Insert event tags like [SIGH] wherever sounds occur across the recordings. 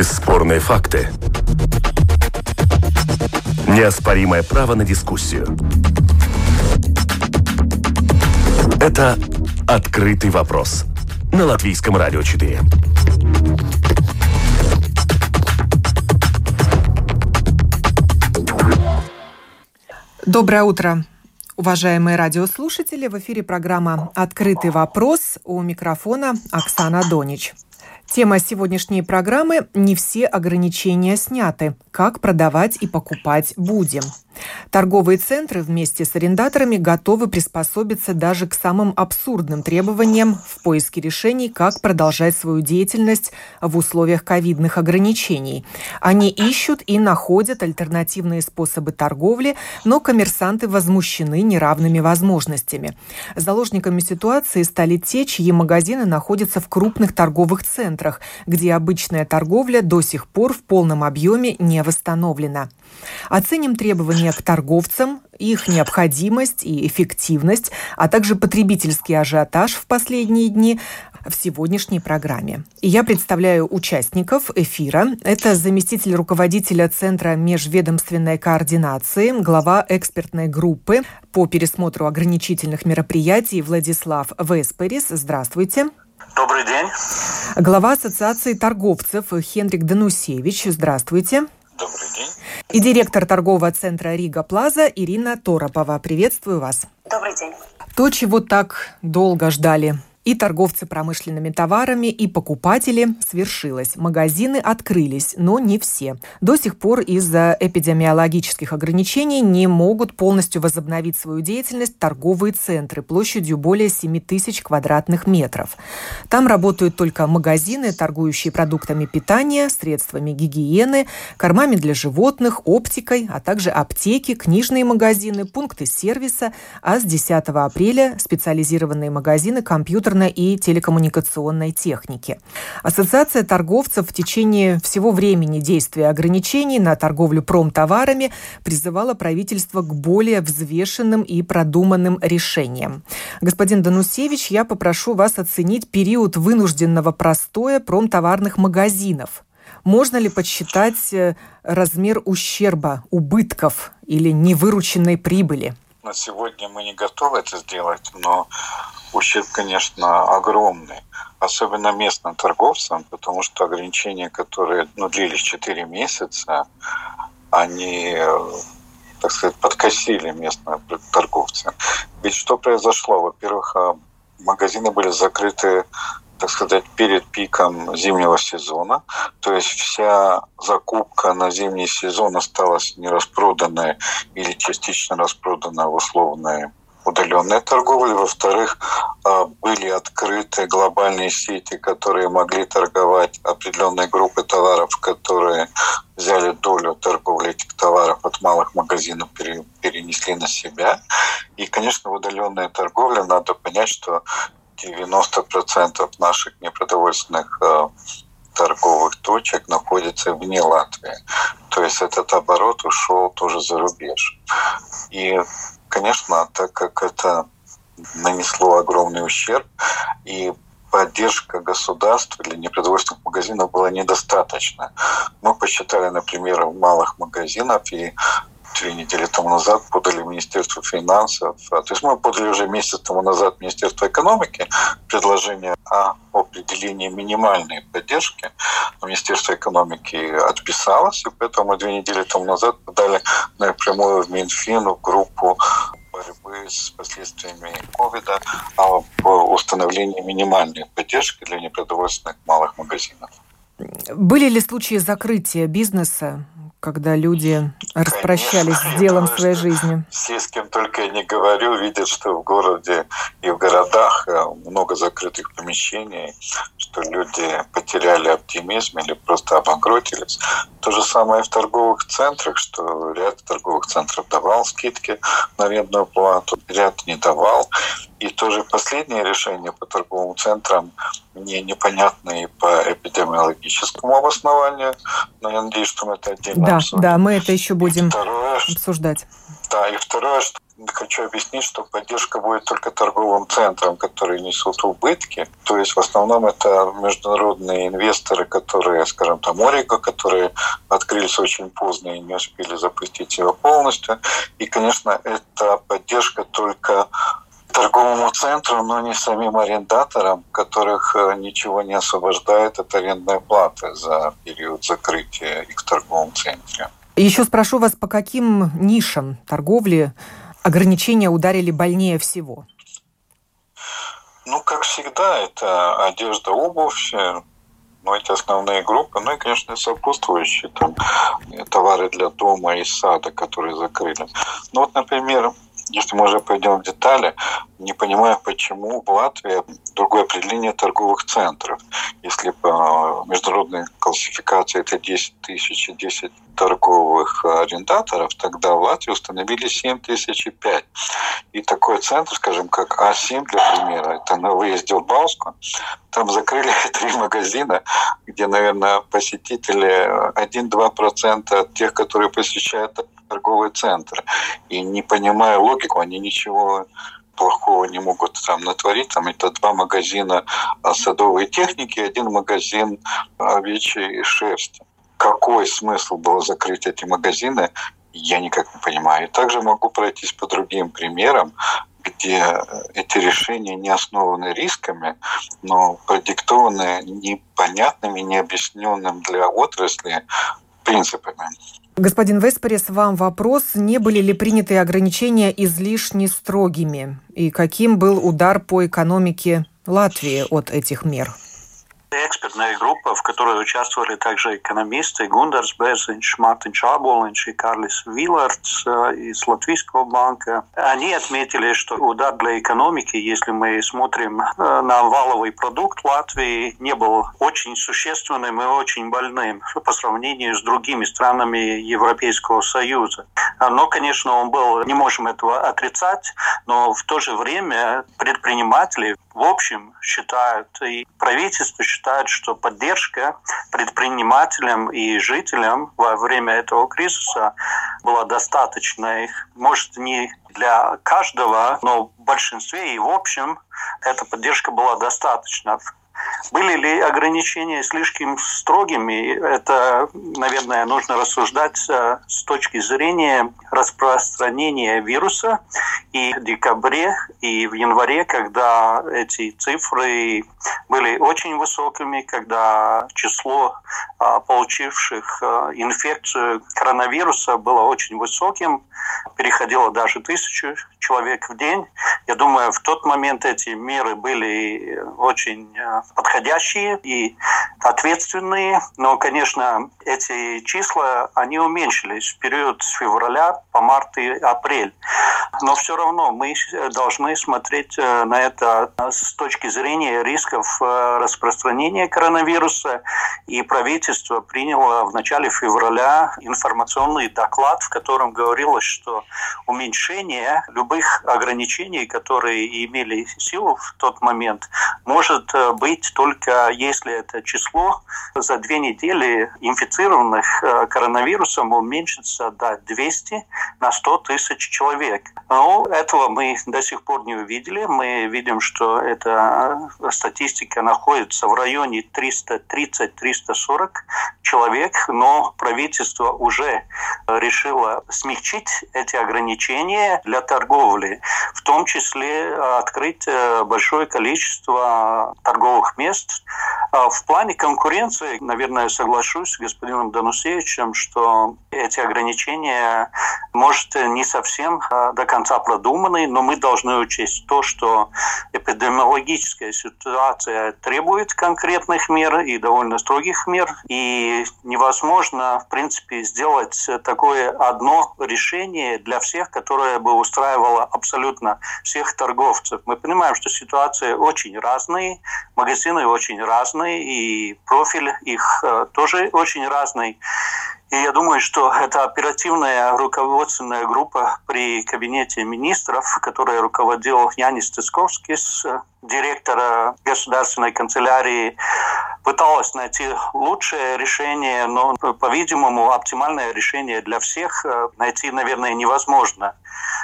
Бесспорные факты. Неоспоримое право на дискуссию. Это «Открытый вопрос» на Латвийском радио 4. Доброе утро, уважаемые радиослушатели. В эфире программа «Открытый вопрос». У микрофона Оксана Донич. Тема сегодняшней программы «Не все ограничения сняты. Как продавать и покупать будем». Торговые центры вместе с арендаторами готовы приспособиться даже к самым абсурдным требованиям в поиске решений, как продолжать свою деятельность в условиях ковидных ограничений. Они ищут и находят альтернативные способы торговли, но коммерсанты возмущены неравными возможностями. Заложниками ситуации стали те, чьи магазины находятся в крупных торговых центрах, где обычная торговля до сих пор в полном объеме не восстановлена. Оценим требования к торговцам, их необходимость и эффективность, а также потребительский ажиотаж в последние дни в сегодняшней программе. И я представляю участников эфира. Это заместитель руководителя Центра межведомственной координации, глава экспертной группы по пересмотру ограничительных мероприятий Владислав Весперис. Здравствуйте. Добрый день. Глава Ассоциации торговцев Хенрик Данусевич. Здравствуйте. Добрый день. И директор торгового центра Рига Плаза Ирина Торопова. Приветствую вас. Добрый день. То, чего так долго ждали и торговцы промышленными товарами, и покупатели свершилось. Магазины открылись, но не все. До сих пор из-за эпидемиологических ограничений не могут полностью возобновить свою деятельность торговые центры площадью более 7 тысяч квадратных метров. Там работают только магазины, торгующие продуктами питания, средствами гигиены, кормами для животных, оптикой, а также аптеки, книжные магазины, пункты сервиса, а с 10 апреля специализированные магазины компьютер компьютерной и телекоммуникационной техники. Ассоциация торговцев в течение всего времени действия ограничений на торговлю промтоварами призывала правительство к более взвешенным и продуманным решениям. Господин Данусевич, я попрошу вас оценить период вынужденного простоя промтоварных магазинов. Можно ли подсчитать э, размер ущерба, убытков или невырученной прибыли? На сегодня мы не готовы это сделать, но ущерб, конечно, огромный, особенно местным торговцам, потому что ограничения, которые ну, длились 4 месяца, они, так сказать, подкосили местные торговцы. Ведь что произошло? Во-первых, а, магазины были закрыты так сказать, перед пиком зимнего сезона. То есть вся закупка на зимний сезон осталась нераспроданной или частично распроданная в условные удаленной торговли. Во-вторых, а, были открыты глобальные сети, которые могли торговать определенной группой товаров, которые взяли долю торговли этих товаров от малых магазинов, перенесли на себя. И, конечно, в удаленной торговле надо понять, что 90% наших непродовольственных а, торговых точек находится вне Латвии. То есть этот оборот ушел тоже за рубеж. И конечно, так как это нанесло огромный ущерб, и поддержка государства для непродовольственных магазинов была недостаточна. Мы посчитали, например, в малых магазинах и две недели тому назад подали Министерству финансов. То есть мы подали уже месяц тому назад Министерству экономики предложение о определении минимальной поддержки. Министерство экономики отписалось, и поэтому мы две недели тому назад подали напрямую в Минфин группу борьбы с последствиями ковида об установлении минимальной поддержки для непродовольственных малых магазинов. Были ли случаи закрытия бизнеса когда люди распрощались Конечно, с делом своей жизни. Все, с кем только я не говорю, видят, что в городе и в городах э, много закрытых помещений, что люди потеряли оптимизм или просто обанкротились. То же самое и в торговых центрах, что ряд торговых центров давал скидки на арендную плату, ряд не давал. И тоже последнее решение по торговым центрам мне непонятно и по эпидемиологическому обоснованию, но я надеюсь, что мы это отдельно да. Да, мы это еще будем второе, обсуждать. Да, и второе, что хочу объяснить, что поддержка будет только торговым центрам, которые несут убытки. То есть в основном это международные инвесторы, которые, скажем, там Ориго, которые открылись очень поздно и не успели запустить его полностью. И, конечно, это поддержка только торговому центру, но не самим арендаторам, которых э, ничего не освобождает от арендной платы за период закрытия их в торговом центре. Еще спрошу вас, по каким нишам торговли ограничения ударили больнее всего? Ну, как всегда, это одежда, обувь, ну, эти основные группы, ну и, конечно, сопутствующие там товары для дома и сада, которые закрыли. Ну вот, например, если мы уже пойдем в детали, не понимаю, почему в Латвии другое определение торговых центров. Если по международной классификации это 10 тысяч и 10 торговых арендаторов, тогда в Латвии установили 7 тысяч и 5. И такой центр, скажем, как А7, для примера, это на выезде в Бауску, там закрыли [LAUGHS] три магазина, где, наверное, посетители 1-2% от тех, которые посещают торговый центр. И не понимая логику, они ничего плохого не могут там натворить. Там это два магазина а, садовой техники, один магазин овечьей шерсти. Какой смысл было закрыть эти магазины, я никак не понимаю. И также могу пройтись по другим примерам, где эти решения не основаны рисками, но продиктованы непонятными, необъясненным для отрасли принципами. Господин Веспорес, вам вопрос, не были ли приняты ограничения излишне строгими? И каким был удар по экономике Латвии от этих мер? Экспертная группа, в которой участвовали также экономисты Гундарс Берзинч, Мартин Чаболинч и Карлис Виллардс э, из Латвийского банка, они отметили, что удар для экономики, если мы смотрим э, на валовый продукт Латвии, не был очень существенным и очень больным по сравнению с другими странами Европейского Союза. Но, конечно, он был, не можем этого отрицать, но в то же время предприниматели в общем считают, и правительство считает, что поддержка предпринимателям и жителям во время этого кризиса была достаточной. Может, не для каждого, но в большинстве и в общем эта поддержка была достаточна. Были ли ограничения слишком строгими? Это, наверное, нужно рассуждать э, с точки зрения распространения вируса. И в декабре, и в январе, когда эти цифры были очень высокими, когда число а, получивших э, инфекцию коронавируса было очень высоким, переходило даже тысячу человек в день. Я думаю, в тот момент эти меры были очень э, подходящие и ответственные. Но, конечно, эти числа, они уменьшились в период с февраля по март и апрель. Но все равно мы должны смотреть э, на это с точки зрения рисков э, распространения коронавируса. И правительство приняло в начале февраля информационный доклад, в котором говорилось, что уменьшение любых ограничений, которые имели силу в тот момент, может э, быть только если это число за две недели инфицированных коронавирусом уменьшится до 200 на 100 тысяч человек. Но этого мы до сих пор не увидели. Мы видим, что эта статистика находится в районе 330-340 человек, но правительство уже решило смягчить эти ограничения для торговли, в том числе открыть большое количество торговых мест. В плане конкуренции, наверное, соглашусь с господином Данусевичем, что эти ограничения, может, не совсем до конца продуманы, но мы должны учесть то, что эпидемиологическая ситуация требует конкретных мер и довольно строгих мер, и невозможно, в принципе, сделать такое одно решение для всех, которое бы устраивало абсолютно всех торговцев. Мы понимаем, что ситуации очень разные, магазины очень разные, и профиль их э, тоже очень разный. И я думаю, что это оперативная руководственная группа при кабинете министров, которая руководил Янис Тысковский, директора государственной канцелярии пыталась найти лучшее решение, но, по-видимому, оптимальное решение для всех э, найти, наверное, невозможно.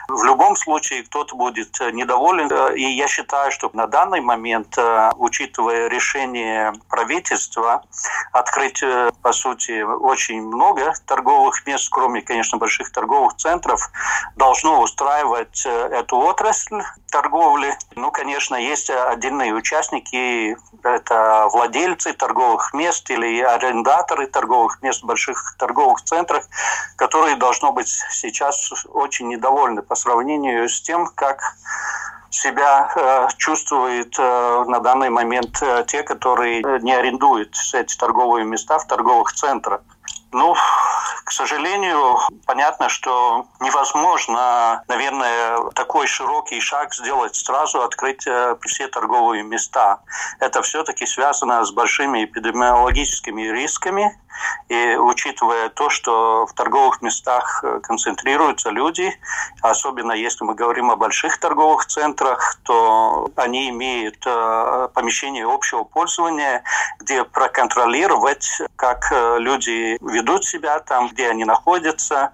В любом случае кто-то будет э, недоволен. Э, и я считаю, что на данный момент, учитывая решение правительства, открыть, по сути, очень много торговых мест, кроме, конечно, больших торговых центров, должно устраивать эту отрасль торговли. Ну, конечно, есть отдельные участники, это владельцы торговых мест или арендаторы торговых мест больших торговых центрах, которые, должно быть, сейчас очень недовольны по сравнению с тем, как себя э, чувствуют э, на данный момент э, те, которые не арендуют эти торговые места в торговых центрах. Ну, к сожалению, понятно, что невозможно, наверное, такой широкий шаг сделать сразу, открыть э, все торговые места. Это все-таки связано с большими эпидемиологическими рисками, и учитывая то, что в торговых местах э, концентрируются люди, особенно если мы говорим о больших торговых центрах, то они имеют э, помещение общего пользования, где проконтролировать, как э, люди ведут себя там, где они находятся,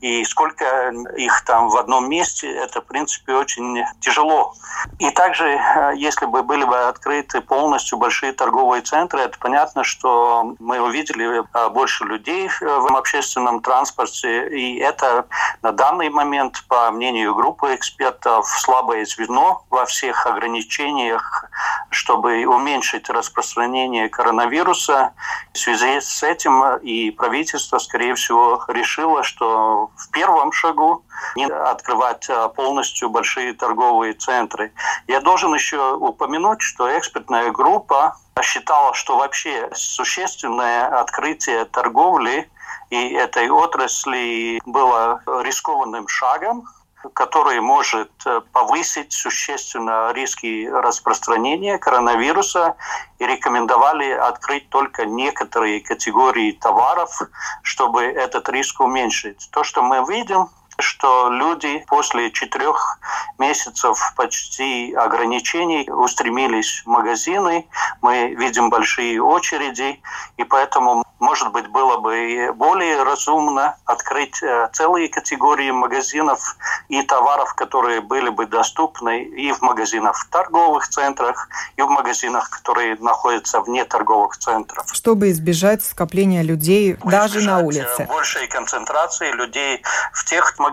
и сколько их там в одном месте, это, в принципе, очень тяжело. И также, если бы были бы открыты полностью большие торговые центры, это понятно, что мы увидели Э, больше людей в общественном транспорте. И это на данный момент, по мнению группы экспертов, слабое звено во всех ограничениях, чтобы уменьшить распространение коронавируса. В связи с этим и правительство, скорее всего, решило, что в первом шагу не открывать э, полностью большие торговые центры. Я должен еще упомянуть, что экспертная группа считала, что вообще существенное открытие торговли и этой отрасли было рискованным шагом, который может э, повысить существенно риски распространения коронавируса и рекомендовали открыть только некоторые категории товаров, чтобы этот риск уменьшить. То, что мы видим, что люди после четырех месяцев почти ограничений устремились в магазины. Мы видим большие очереди, и поэтому, может быть, было бы более разумно открыть э, целые категории магазинов и товаров, которые были бы доступны и в магазинах в торговых центрах, и в магазинах, которые находятся вне торговых центров. Чтобы избежать скопления людей даже на э, улице. Большей концентрации людей в тех магазинах,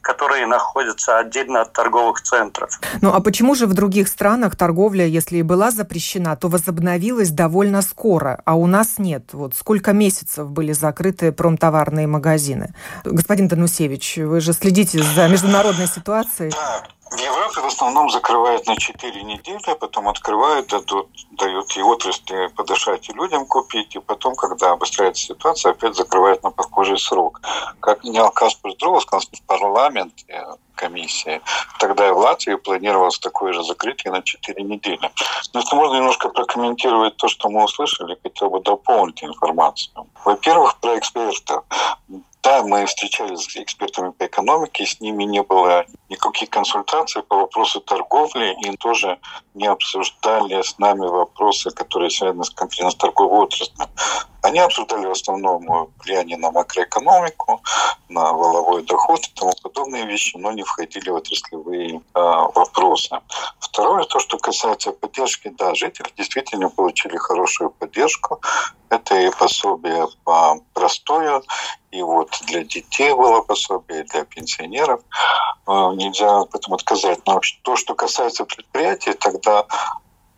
которые находятся отдельно от торговых центров. Ну а почему же в других странах торговля, если и была запрещена, то возобновилась довольно скоро, а у нас нет? Вот сколько месяцев были закрыты промтоварные магазины? Господин Данусевич, вы же следите за международной ситуацией. Да, в Европе в основном закрывают на 4 недели, а потом открывают, дадут, дают и отрасли подышать, и людям купить, и потом, когда обостряется ситуация, опять закрывают на похожий срок. Как менял Каспар Друловскан в парламенте, комиссии. Тогда и в Латвии планировалось такое же закрытие на 4 недели. Но если можно немножко прокомментировать то, что мы услышали, хотел бы дополнить информацию. Во-первых, про экспертов. Да, мы встречались с экспертами по экономике, с ними не было никаких консультаций по вопросу торговли, и тоже не обсуждали с нами вопросы, которые связаны с конкретно с торговой отраслью. Они обсуждали в основном влияние на макроэкономику, на воловой доход и тому подобные вещи, но не входили в отраслевые э, вопросы. Второе, то, что касается поддержки, да, жители действительно получили хорошую поддержку. Это и пособие по простою, и вот для детей было пособие, для пенсионеров. Э, нельзя об этом отказать. Но то, что касается предприятий, тогда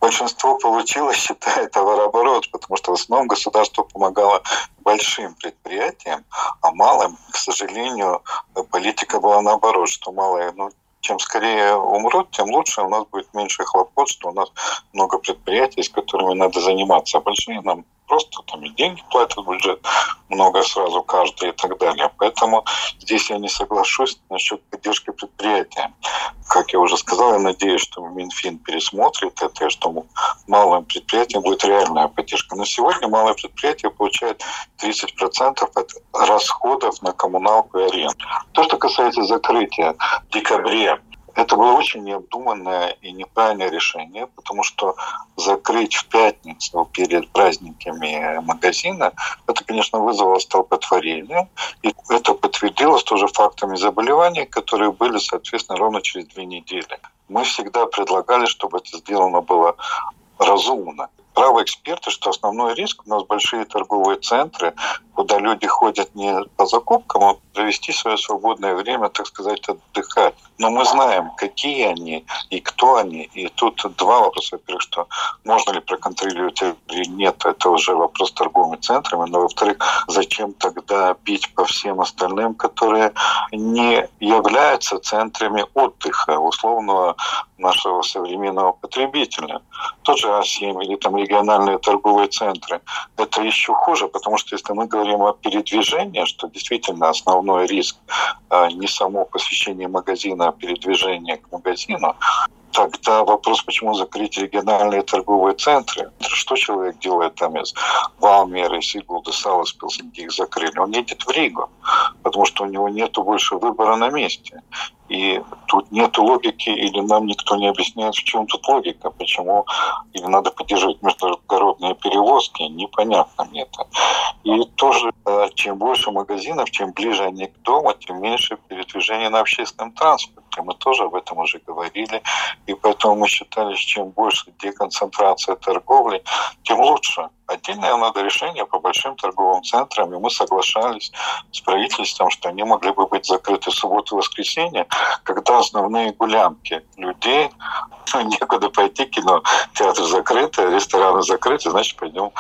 большинство получилось, [LAUGHS] считая товарооборот, потому что в основном государство помогало большим предприятиям, а малым, к сожалению, политика была наоборот, что малые, ну, чем скорее умрут, тем лучше, у нас будет меньше хлопот, что у нас много предприятий, с которыми надо заниматься. А большие нам просто там и деньги платят в бюджет, много сразу каждый и так далее. Поэтому здесь я не соглашусь насчет поддержки предприятия. Как я уже сказал, я надеюсь, что Минфин пересмотрит это, и что малым предприятиям будет реальная поддержка. Но сегодня малое предприятие получает 30% от расходов на коммуналку и аренду. То, что касается закрытия в декабре Это было очень необдуманное и неправильное решение, потому что закрыть в пятницу перед праздниками магазина, это, конечно, вызвало столпотворение. И это подтвердилось тоже фактами заболеваний, которые были, соответственно, ровно через две недели. Мы всегда предлагали, чтобы это сделано было разумно. Правы эксперты, что основной риск у нас большие торговые центры, куда люди ходят не по закупкам, а провести свое свободное время, так сказать, отдыхать. Но мы знаем, какие они и кто они. И тут два вопроса. Во-первых, что можно ли проконтролировать или нет, это уже вопрос торговыми центрами. Но, во-вторых, зачем тогда бить по всем остальным, которые не являются центрами отдыха условного нашего современного потребителя. Тот же А7 или там региональные торговые центры. Это еще хуже, потому что если мы говорим о передвижении, что действительно основной риск а, не само посещение магазина, а передвижение к магазину, Тогда вопрос, почему закрыть региональные торговые центры? Что человек делает там из Валмера, из Сигулда, Саласпилс, где их закрыли? Он едет в Ригу, потому что у него нет больше выбора на месте. И тут нет логики, или нам никто не объясняет, в чем тут логика, почему или надо поддерживать международные перевозки, непонятно мне это. И тоже, э, чем больше магазинов, чем ближе они к дому, тем меньше передвижения на общественном транспорте. Мы тоже об этом уже говорили. И поэтому мы считали, чем больше деконцентрация торговли, тем лучше. Отдельное надо решение по большим торговым центрам, и мы соглашались с правительством, что они могли бы быть закрыты в субботу и воскресенье, когда основные гулянки людей, [LAUGHS] некуда пойти, кино, театр закрыты, рестораны закрыты, значит, пойдем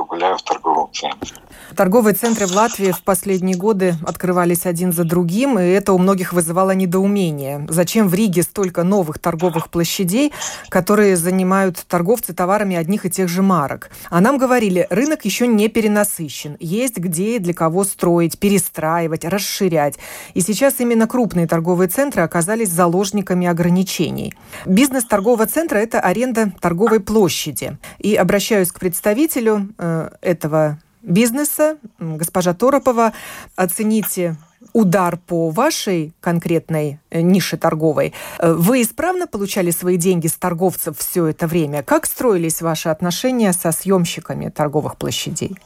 погуляем в торговом центре. Торговые центры в Латвии в последние годы открывались один за другим, и это у многих вызывало недоумение. Зачем в Риге столько новых торговых площадей, которые занимают торговцы товарами одних и тех же марок? А нам говорили, рынок еще не перенасыщен. Есть где и для кого строить, перестраивать, расширять. И сейчас именно крупные торговые центры оказались заложниками ограничений. Бизнес торгового центра – это аренда торговой площади. И обращаюсь к представителю э, этого бизнеса, госпожа Торопова, оцените удар по вашей конкретной э, нише торговой. Э, вы исправно получали свои деньги с торговцев все это время? Как строились ваши отношения со съемщиками торговых площадей?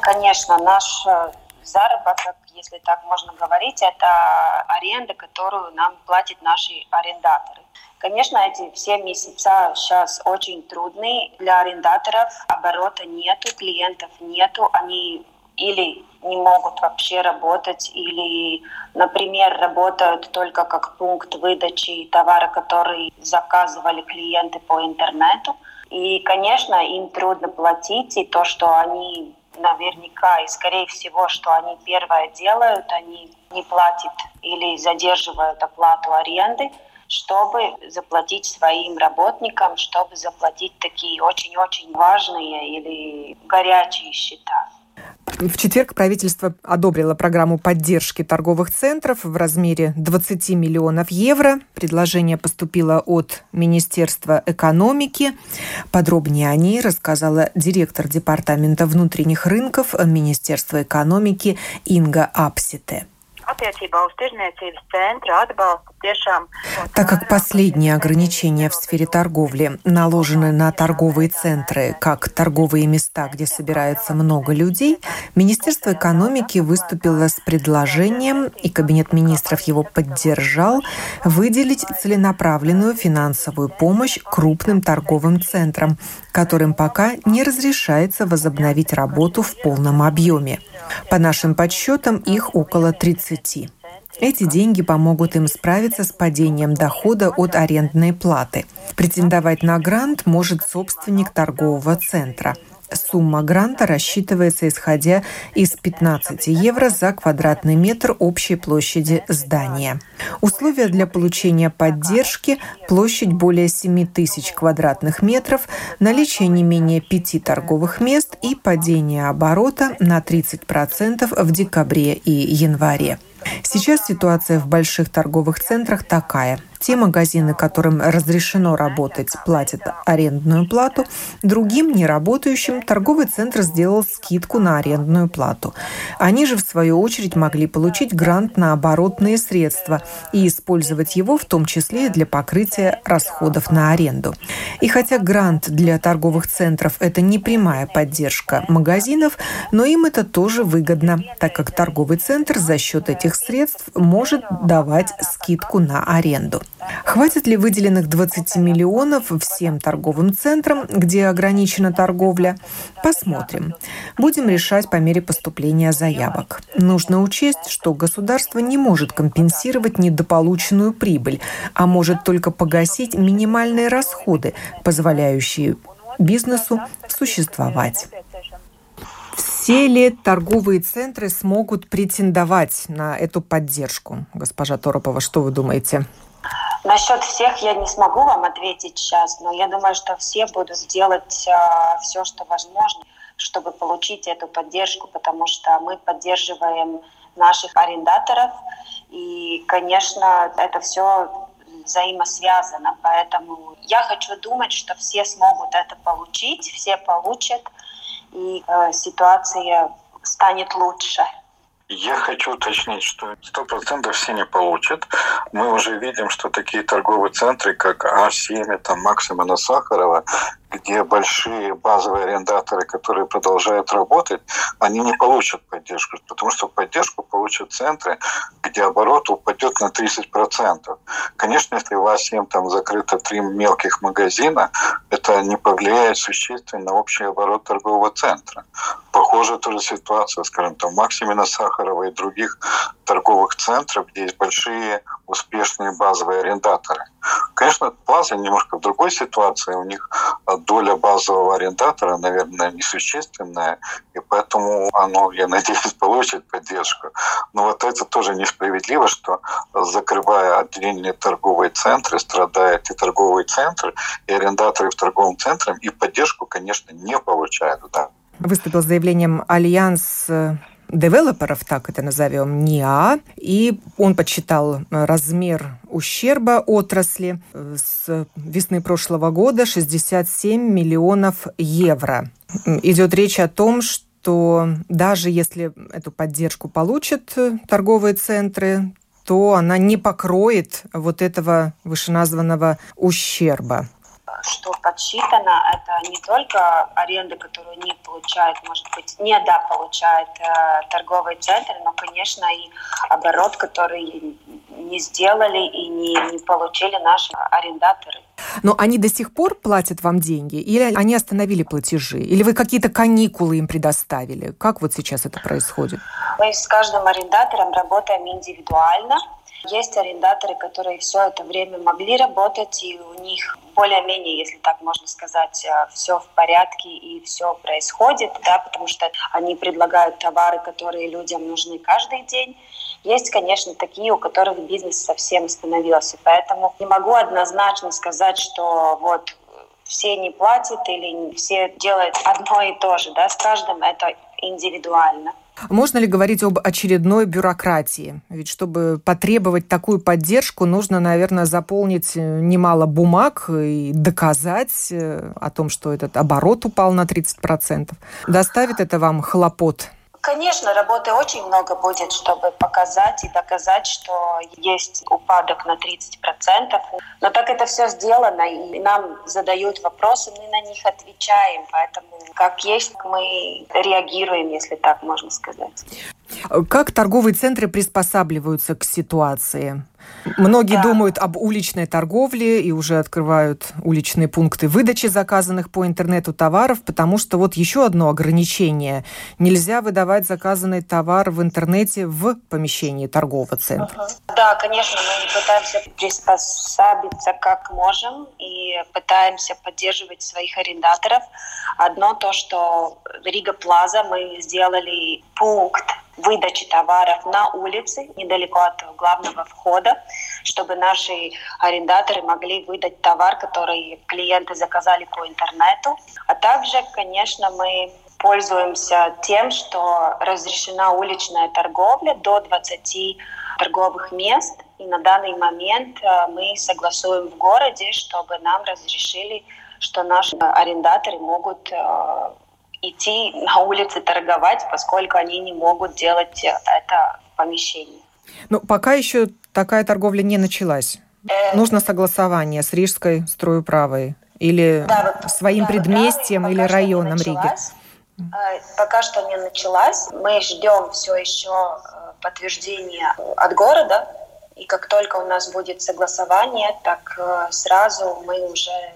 Конечно, наш э, заработок, если так можно говорить, это аренда, которую нам платят наши арендаторы. Конечно, эти все месяца сейчас очень трудные для арендаторов. Оборота нету, клиентов нету. Они или не могут вообще работать, или, например, работают только как пункт выдачи товара, который заказывали клиенты по интернету. И, конечно, им трудно платить, и то, что они наверняка и, скорее всего, что они первое делают, они не платят или задерживают оплату аренды – чтобы заплатить своим работникам, чтобы заплатить такие очень-очень важные или горячие счета. В четверг правительство одобрило программу поддержки торговых центров в размере 20 миллионов евро. Предложение поступило от Министерства экономики. Подробнее о ней рассказала директор Департамента внутренних рынков Министерства экономики Инга Апсите. Так как последние ограничения в сфере торговли наложены на торговые центры, как торговые места, где собирается много людей, Министерство экономики выступило с предложением, и Кабинет министров его поддержал, выделить целенаправленную финансовую помощь крупным торговым центрам, которым пока не разрешается возобновить работу в полном объеме. По нашим подсчетам, их около 30. Эти деньги помогут им справиться с падением дохода от арендной платы. Претендовать на грант может собственник торгового центра – Сумма гранта рассчитывается исходя из 15 евро за квадратный метр общей площади здания. Условия для получения поддержки – площадь более 7 тысяч квадратных метров, наличие не менее пяти торговых мест и падение оборота на 30% в декабре и январе. Сейчас ситуация в больших торговых центрах такая. Те магазины, которым разрешено работать, платят арендную плату. Другим, неработающим, торговый центр сделал скидку на арендную плату. Они же, в свою очередь, могли получить грант на оборотные средства и использовать его в том числе для покрытия расходов на аренду. И хотя грант для торговых центров – это не прямая поддержка магазинов, но им это тоже выгодно, так как торговый центр за счет этих средств может давать скидку на аренду. Хватит ли выделенных 20 миллионов всем торговым центрам, где ограничена торговля? Посмотрим. Будем решать по мере поступления заявок. Нужно учесть, что государство не может компенсировать недополученную прибыль, а может только погасить минимальные расходы, позволяющие бизнесу существовать. Все ли торговые центры смогут претендовать на эту поддержку? Госпожа Торопова, что вы думаете? Насчет всех я не смогу вам ответить сейчас, но я думаю, что все будут делать а, все, что возможно, чтобы получить эту поддержку, потому что мы поддерживаем наших арендаторов, и, конечно, это все взаимосвязано. Поэтому я хочу думать, что все смогут это получить, все получат, и э, ситуация станет лучше. Я хочу уточнить, что сто процентов все не получат. Мы уже видим, что такие торговые центры, как А7, там Максима на Сахарова, где большие базовые арендаторы, которые продолжают работать, они не получат поддержку, потому что поддержку получат центры, где оборот упадет на 30%. Конечно, если у вас 7 там закрыто три мелких магазина, это не повлияет существенно на общий оборот торгового центра. Похожая тоже ситуация, скажем, там Максимина Сахарова и других торговых центров, где есть большие успешные базовые арендаторы. Конечно, Плаза немножко в другой ситуации. У них доля базового арендатора, наверное, несущественная, и поэтому оно, я надеюсь, получит поддержку. Но вот это тоже несправедливо, что закрывая отделение торговые центры, страдают и торговые центры, и арендаторы в торговом центре, и поддержку, конечно, не получают. Да. Выступил с заявлением Альянс девелоперов, так это назовем, НИА, и он подсчитал размер ущерба отрасли с весны прошлого года 67 миллионов евро. Идет речь о том, что даже если эту поддержку получат торговые центры, то она не покроет вот этого вышеназванного ущерба что подсчитано, это не только аренда, которую не получает, может быть, не да получает э, торговый центр, но, конечно, и оборот, который не сделали и не, не получили наши арендаторы. Но они до сих пор платят вам деньги? Или они остановили платежи? Или вы какие-то каникулы им предоставили? Как вот сейчас это происходит? Мы с каждым арендатором работаем индивидуально. Есть арендаторы, которые все это время могли работать, и у них более-менее, если так можно сказать, э, все в порядке и все происходит, да, потому что они предлагают товары, которые людям нужны каждый день. Есть, конечно, такие, у которых бизнес совсем остановился, поэтому не могу однозначно сказать, что вот все не платят или все делают одно и то же, да, с каждым это индивидуально. Можно ли говорить об очередной бюрократии? Ведь чтобы потребовать такую поддержку, нужно, наверное, заполнить э, немало бумаг и доказать э, о том, что этот оборот упал на 30%. Доставит это вам хлопот? Конечно, работы очень много будет, чтобы показать и доказать, что есть упадок на 30%. Но так это все сделано, и нам задают вопросы, мы на них отвечаем. Поэтому как есть, мы реагируем, если так можно сказать. Как торговые центры приспосабливаются к ситуации? Многие да. думают об уличной торговле и уже открывают уличные пункты выдачи заказанных по интернету товаров, потому что вот еще одно ограничение. Нельзя выдавать заказанный товар в интернете в помещении торгового центра. Угу. Да, конечно, мы пытаемся приспособиться как можем и пытаемся поддерживать своих арендаторов. Одно то, что Рига Плаза мы сделали пункт выдачи товаров на улице, недалеко от главного входа, чтобы наши арендаторы могли выдать товар, который клиенты заказали по интернету. А также, конечно, мы пользуемся тем, что разрешена уличная торговля до 20 торговых мест. И на данный момент э, мы согласуем в городе, чтобы нам разрешили, что наши арендаторы могут э, идти на улице торговать, поскольку они не могут делать это в помещении. Но пока еще такая торговля не началась. Э, Нужно согласование с Рижской стройуправой или да, своим да, предместьем или районом Риги. Э, пока что не началась. Мы ждем все еще э, подтверждения от города. И как только у нас будет согласование, так сразу мы уже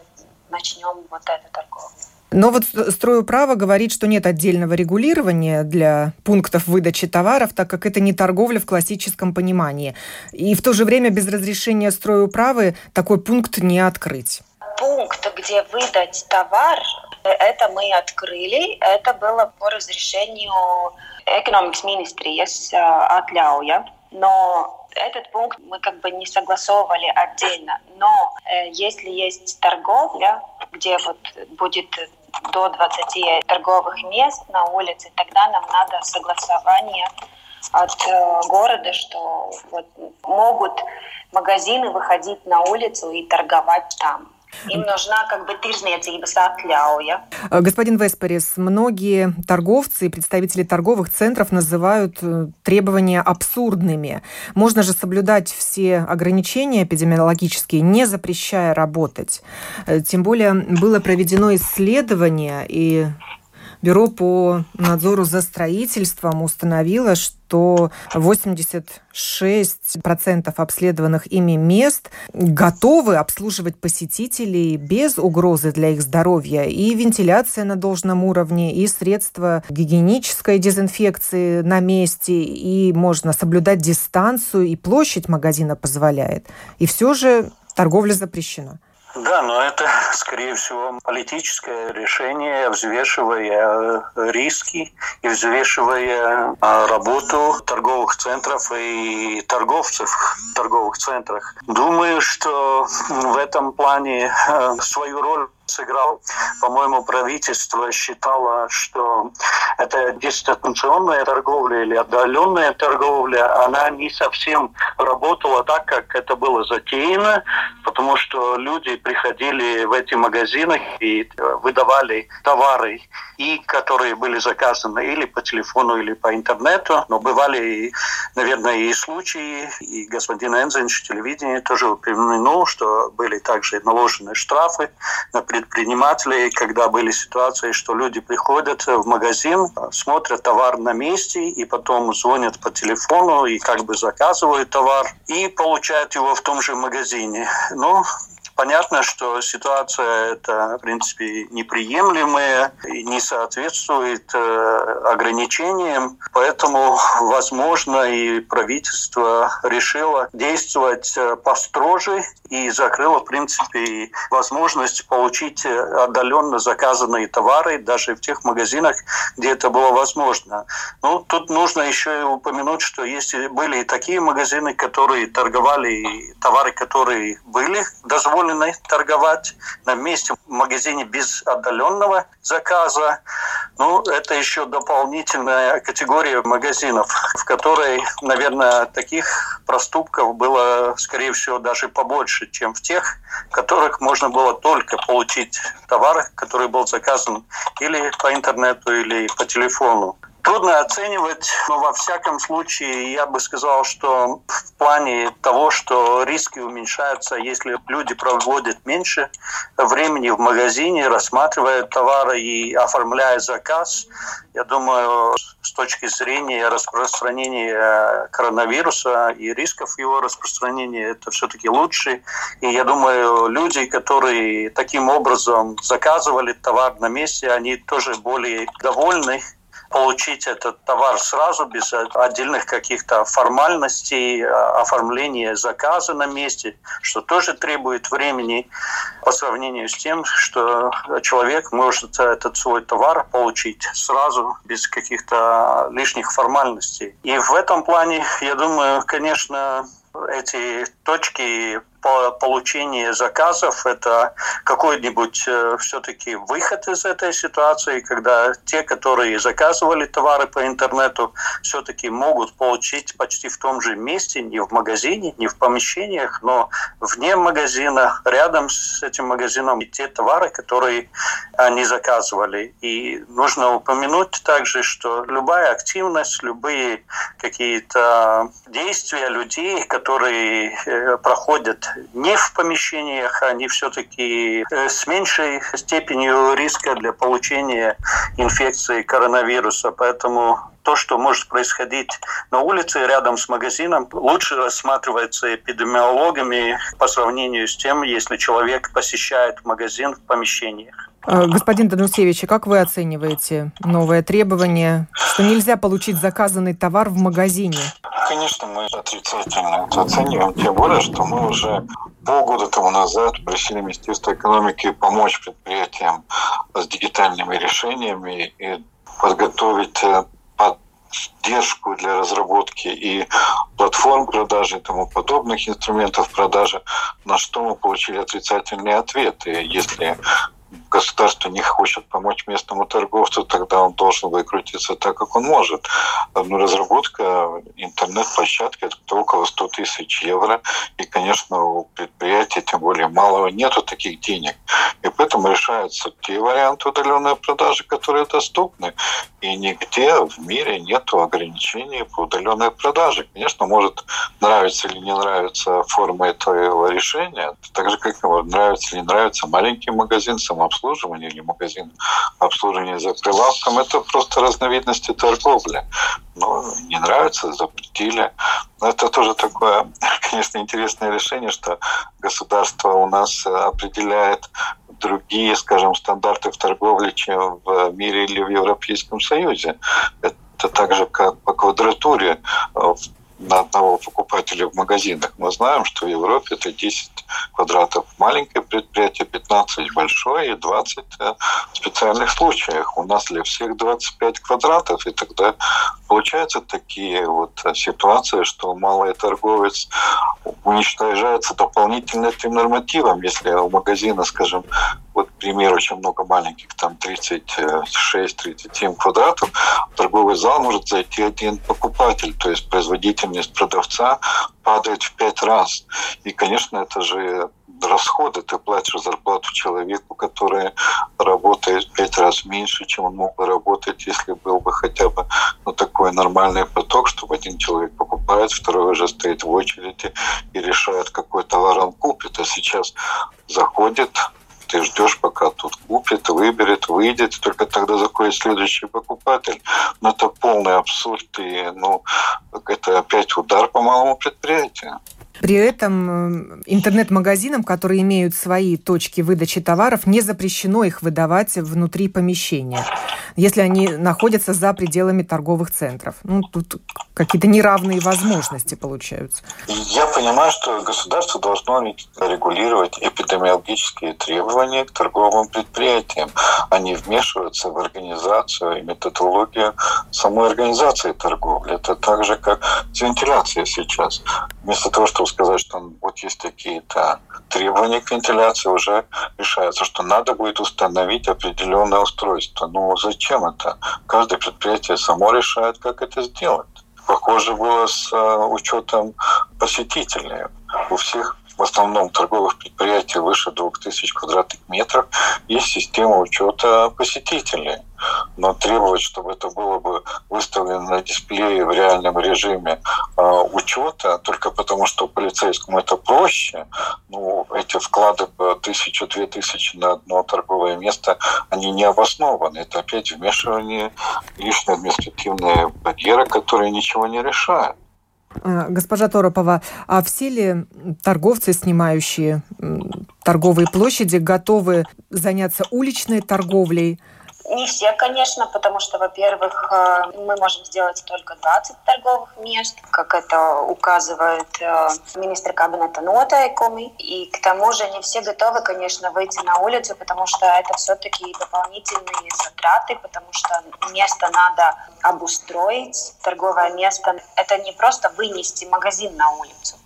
начнем вот эту торговлю. Но вот стройуправа говорит, что нет отдельного регулирования для пунктов выдачи товаров, так как это не торговля в классическом понимании. И в то же время без разрешения стройуправы такой пункт не открыть. Пункт, где выдать товар, это мы открыли. Это было по разрешению Economics Ministry, есть отляуя. Но этот пункт мы как бы не согласовывали отдельно. Но э, если есть торговля, где вот будет до 20 торговых мест на улице, тогда нам надо согласование от э, города, что вот могут магазины выходить на улицу и торговать там. Им нужна как бы тижнецības atļauja. Э, господин Веспарис, многие торговцы и представители торговых центров называют э, требования абсурдными. Можно же соблюдать все ограничения эпидемиологические, не запрещая работать. Э, тем более было проведено исследование, и Бюро по надзору за строительством установило, что 86% обследованных ими мест готовы обслуживать посетителей без угрозы для их здоровья. И вентиляция на должном уровне, и средства гигиенической дезинфекции на месте, и можно соблюдать дистанцию, и площадь магазина позволяет. И все же торговля запрещена. Да, но это, скорее всего, политическое решение, взвешивая э, риски и взвешивая э, работу торговых центров и торговцев в торговых центрах. Думаю, что в этом плане э, свою роль сыграл. По-моему, правительство считало, что эта дистанционная торговля или отдаленная торговля, она не совсем работала так, как это было затеяно, потому что люди приходили в эти магазины и выдавали товары, и которые были заказаны или по телефону, или по интернету. Но бывали, наверное, и случаи, и господин Энзенч в телевидении тоже упомянул, что были также наложены штрафы, например, предпринимателей, когда были ситуации, что люди приходят в магазин, смотрят товар на месте и потом звонят по телефону и как бы заказывают товар и получают его в том же магазине. Ну, Понятно, что ситуация это, в принципе, неприемлемая и не соответствует э, ограничениям, поэтому, [LAUGHS] возможно, и правительство решило действовать э, построже и закрыло, в принципе, возможность получить отдаленно заказанные товары даже в тех магазинах, где это было возможно. Ну, тут нужно еще и упомянуть, что есть были и такие магазины, которые торговали товары, которые были дозволены дозволены торговать на месте в магазине без отдаленного заказа. Ну, это еще дополнительная категория магазинов, в которой, наверное, таких проступков было, скорее всего, даже побольше, чем в тех, в которых можно было только получить товар, который был заказан или по интернету, или по телефону. Трудно оценивать, но во всяком случае я бы сказал, что в плане того, что риски уменьшаются, если люди проводят меньше времени в магазине, рассматривая товары и оформляя заказ, я думаю, с точки зрения распространения коронавируса и рисков его распространения, это все-таки лучше. И я думаю, люди, которые таким образом заказывали товар на месте, они тоже более довольны получить этот товар сразу, без отдельных каких-то формальностей, а, оформления заказа на месте, что тоже требует времени по сравнению с тем, что человек может этот свой товар получить сразу, без каких-то лишних формальностей. И в этом плане, я думаю, конечно, эти точки получение заказов – это какой-нибудь э, все-таки выход из этой ситуации, когда те, которые заказывали товары по интернету, все-таки могут получить почти в том же месте, не в магазине, не в помещениях, но вне магазина, рядом с этим магазином, те товары, которые они заказывали. И нужно упомянуть также, что любая активность, любые какие-то действия людей, которые э, проходят не в помещениях, они все-таки э, с меньшей степенью риска для получения инфекции коронавируса. Поэтому то, что может происходить на улице рядом с магазином, лучше рассматривается эпидемиологами по сравнению с тем, если человек посещает магазин в помещениях. Э, господин Данусевич, как вы оцениваете новое требование, что нельзя получить заказанный товар в магазине? Конечно, мы отрицательно это оцениваем, тем более, что мы уже полгода тому назад просили Министерство экономики помочь предприятиям с дигитальными решениями и подготовить э, поддержку для разработки и платформ продажи и тому подобных инструментов продажи, на что мы получили отрицательные ответы. Если государство не хочет помочь местному торговцу, тогда он должен выкрутиться так, как он может. Ну, разработка интернет-площадки – это около 100 тысяч евро. И, конечно, у предприятия, тем более малого, нету таких денег. И поэтому решаются те варианты удаленной продажи, которые доступны. И нигде в мире нет ограничений по удаленной продаже. Конечно, может нравиться или не нравится форма этого решения, так же, как нравится или не нравится маленький магазин, самообслуживания или магазин обслуживания за прилавком. Это просто разновидности торговли. Но не нравится, запретили. Но это тоже такое, [LAUGHS] конечно, интересное решение, что государство у нас определяет другие, скажем, стандарты в торговле, чем в мире или в Европейском Союзе. Это так же, как по квадратуре э, на одного покупателя в магазинах. Мы знаем, что в Европе это 10 квадратов маленькое предприятие, 15 большое и 20 в специальных случаях. У нас для всех 25 квадратов, и тогда получаются такие вот ситуации, что малый торговец уничтожается дополнительно этим нормативом. Если у магазина, скажем, примеру, очень много маленьких, там 36-37 квадратов, в торговый зал может зайти один покупатель, то есть производительность продавца падает в пять раз. И, конечно, это же расходы. Ты платишь зарплату человеку, который работает в пять раз меньше, чем он мог бы работать, если был бы хотя бы ну, такой нормальный поток, чтобы один человек покупает, второй уже стоит в очереди и решает, какой товар он купит. А сейчас заходит ты ждешь, пока тут купит, выберет, выйдет, только тогда заходит следующий покупатель. Но это полный абсурд, и ну, это опять удар по малому предприятию. При этом э, интернет-магазинам, которые имеют свои точки выдачи товаров, не запрещено их выдавать внутри помещения, если они находятся за пределами торговых центров. Ну, тут какие-то неравные возможности получаются. Я понимаю, что государство должно регулировать эпидемиологические требования к торговым предприятиям, не вмешиваться в организацию и методологию самой организации торговли. Это так же, как с вентиляцией сейчас. Вместо того, чтобы сказать, что вот есть какие-то требования к вентиляции, уже решается, что надо будет установить определенное устройство. Ну зачем это? Каждое предприятие само решает, как это сделать. Похоже было с э, учетом посетителей. У всех в основном торговых предприятий выше 2000 квадратных метров есть система учета посетителей. Но требовать, чтобы это было бы выставлено на дисплее в реальном режиме э, учета, только потому что полицейскому это проще, ну, эти вклады по тысячу-две тысячи на одно торговое место, они не обоснованы. Это опять вмешивание лишние административные барьеры, которые ничего не решают. А, госпожа Торопова, а все ли торговцы, снимающие торговые площади, готовы заняться уличной торговлей? Не все, конечно, потому что, во-первых, э, мы можем сделать только 20 торговых мест, как это указывает э, министр кабинета Нотайкоми. И к тому же не все готовы, конечно, выйти на улицу, потому что это все-таки дополнительные затраты, потому что место надо обустроить, торговое место. Это не просто вынести магазин на улицу.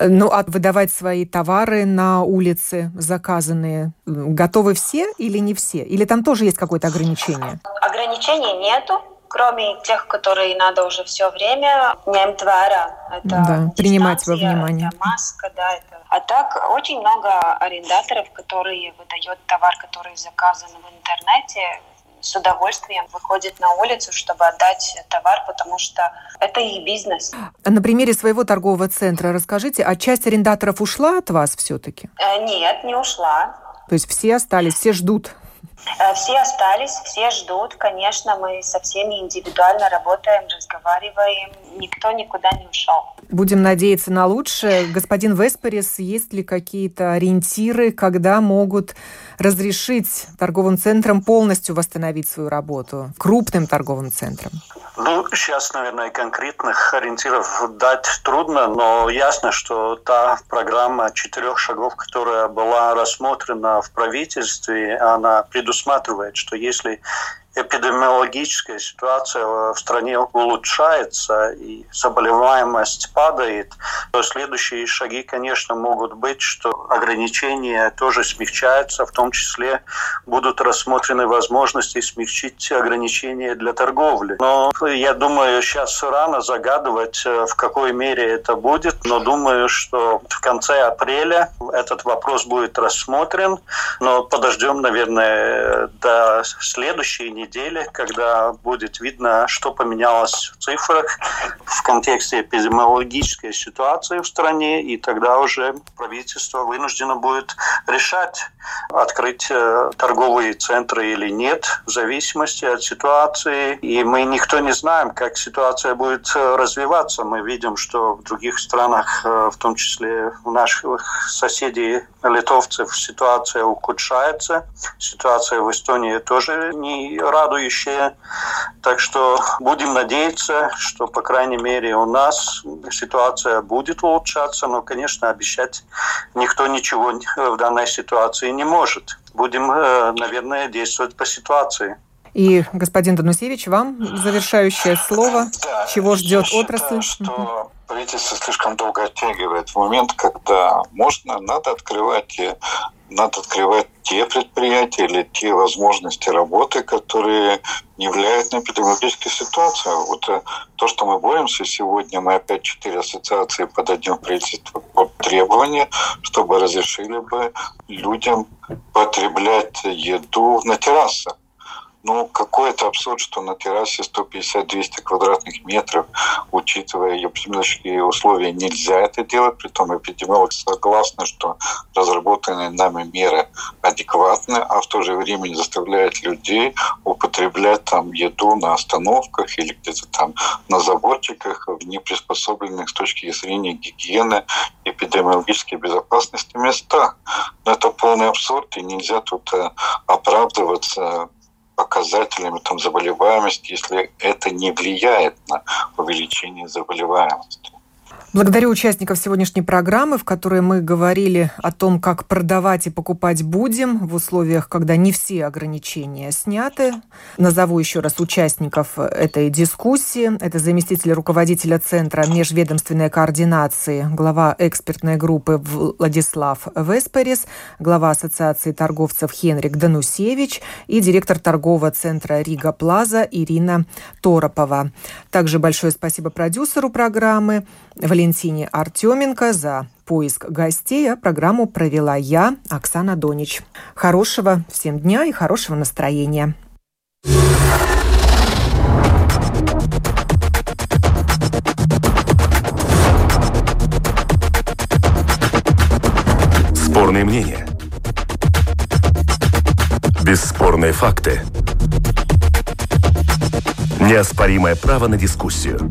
Ну, а выдавать свои товары на улице, заказанные, готовы все или не все? Или там тоже есть какое-то ограничение? Ограничений нету кроме тех, которые надо уже все время нять вера. Это да, принимать во внимание. Это маска, да, это. А так очень много арендаторов, которые выдают товар, который заказан в интернете, с удовольствием выходят на улицу, чтобы отдать товар, потому что это их бизнес. На примере своего торгового центра расскажите, а часть арендаторов ушла от вас все-таки? Э, нет, не ушла. То есть все остались, все ждут? Э, все остались, все ждут. Конечно, мы со всеми индивидуально работаем, разговариваем. Никто никуда не ушел. Будем надеяться на лучшее. Господин Веспорис, есть ли какие-то ориентиры, когда могут разрешить торговым центрам полностью восстановить свою работу, крупным торговым центрам? Ну, сейчас, наверное, конкретных ориентиров дать трудно, но ясно, что та программа четырех шагов, которая была рассмотрена в правительстве, она предусматривает, что если эпидемиологическая ситуация в стране улучшается и заболеваемость падает, то следующие шаги, конечно, могут быть, что ограничения тоже смягчаются, в том числе будут рассмотрены возможности смягчить ограничения для торговли. Но я думаю, сейчас рано загадывать, э, в какой мере это будет, но думаю, что в конце апреля этот вопрос будет рассмотрен, но подождем, наверное, до следующей недели недели, когда будет видно, что поменялось в цифрах в контексте эпидемиологической ситуации в стране, и тогда уже правительство вынуждено будет решать, открыть э, торговые центры или нет, в зависимости от ситуации. И мы никто не знаем, как ситуация будет э, развиваться. Мы видим, что в других странах, э, в том числе у наших соседей литовцев, ситуация ухудшается. Ситуация в Эстонии тоже не радующая. Так что будем надеяться, что, по крайней мере, у нас ситуация будет улучшаться, но, конечно, обещать никто ничего в данной ситуации не может. Будем, э, наверное, действовать по ситуации. И, господин Данусевич, вам завершающее слово. Да, Чего ждет я отрасль? Считаю, что правительство слишком долго оттягивает в момент, когда можно, надо открывать надо открывать те предприятия или те возможности работы, которые не влияют на эпидемиологическую ситуацию. Вот э, то, что мы боремся сегодня, мы опять четыре ассоциации подадим в правительство под требования, чтобы разрешили бы людям потреблять еду на террасах. Ну, какой-то абсурд, что на террасе 150-200 квадратных метров, учитывая эпидемиологические условия, нельзя это делать. Притом эпидемиолог согласны, что разработанные нами меры адекватны, а в то же время не заставляют людей употреблять там еду на остановках или где-то там на заборчиках в неприспособленных с точки зрения гигиены, эпидемиологической безопасности местах. Но это полный абсурд, и нельзя тут э, оправдываться показателями там, заболеваемости, если это не влияет на увеличение заболеваемости. Благодарю участников сегодняшней программы, в которой мы говорили о том, как продавать и покупать будем в условиях, когда не все ограничения сняты. Назову еще раз участников этой дискуссии. Это заместитель руководителя Центра межведомственной координации, глава экспертной группы Владислав Весперис, глава Ассоциации торговцев Хенрик Данусевич и директор торгового центра Рига Плаза Ирина Торопова. Также большое спасибо продюсеру программы Валентине Артеменко за поиск гостей, а программу провела я, Оксана Донич. Хорошего всем дня и хорошего настроения. Спорные мнения. Бесспорные факты. Неоспоримое право на дискуссию.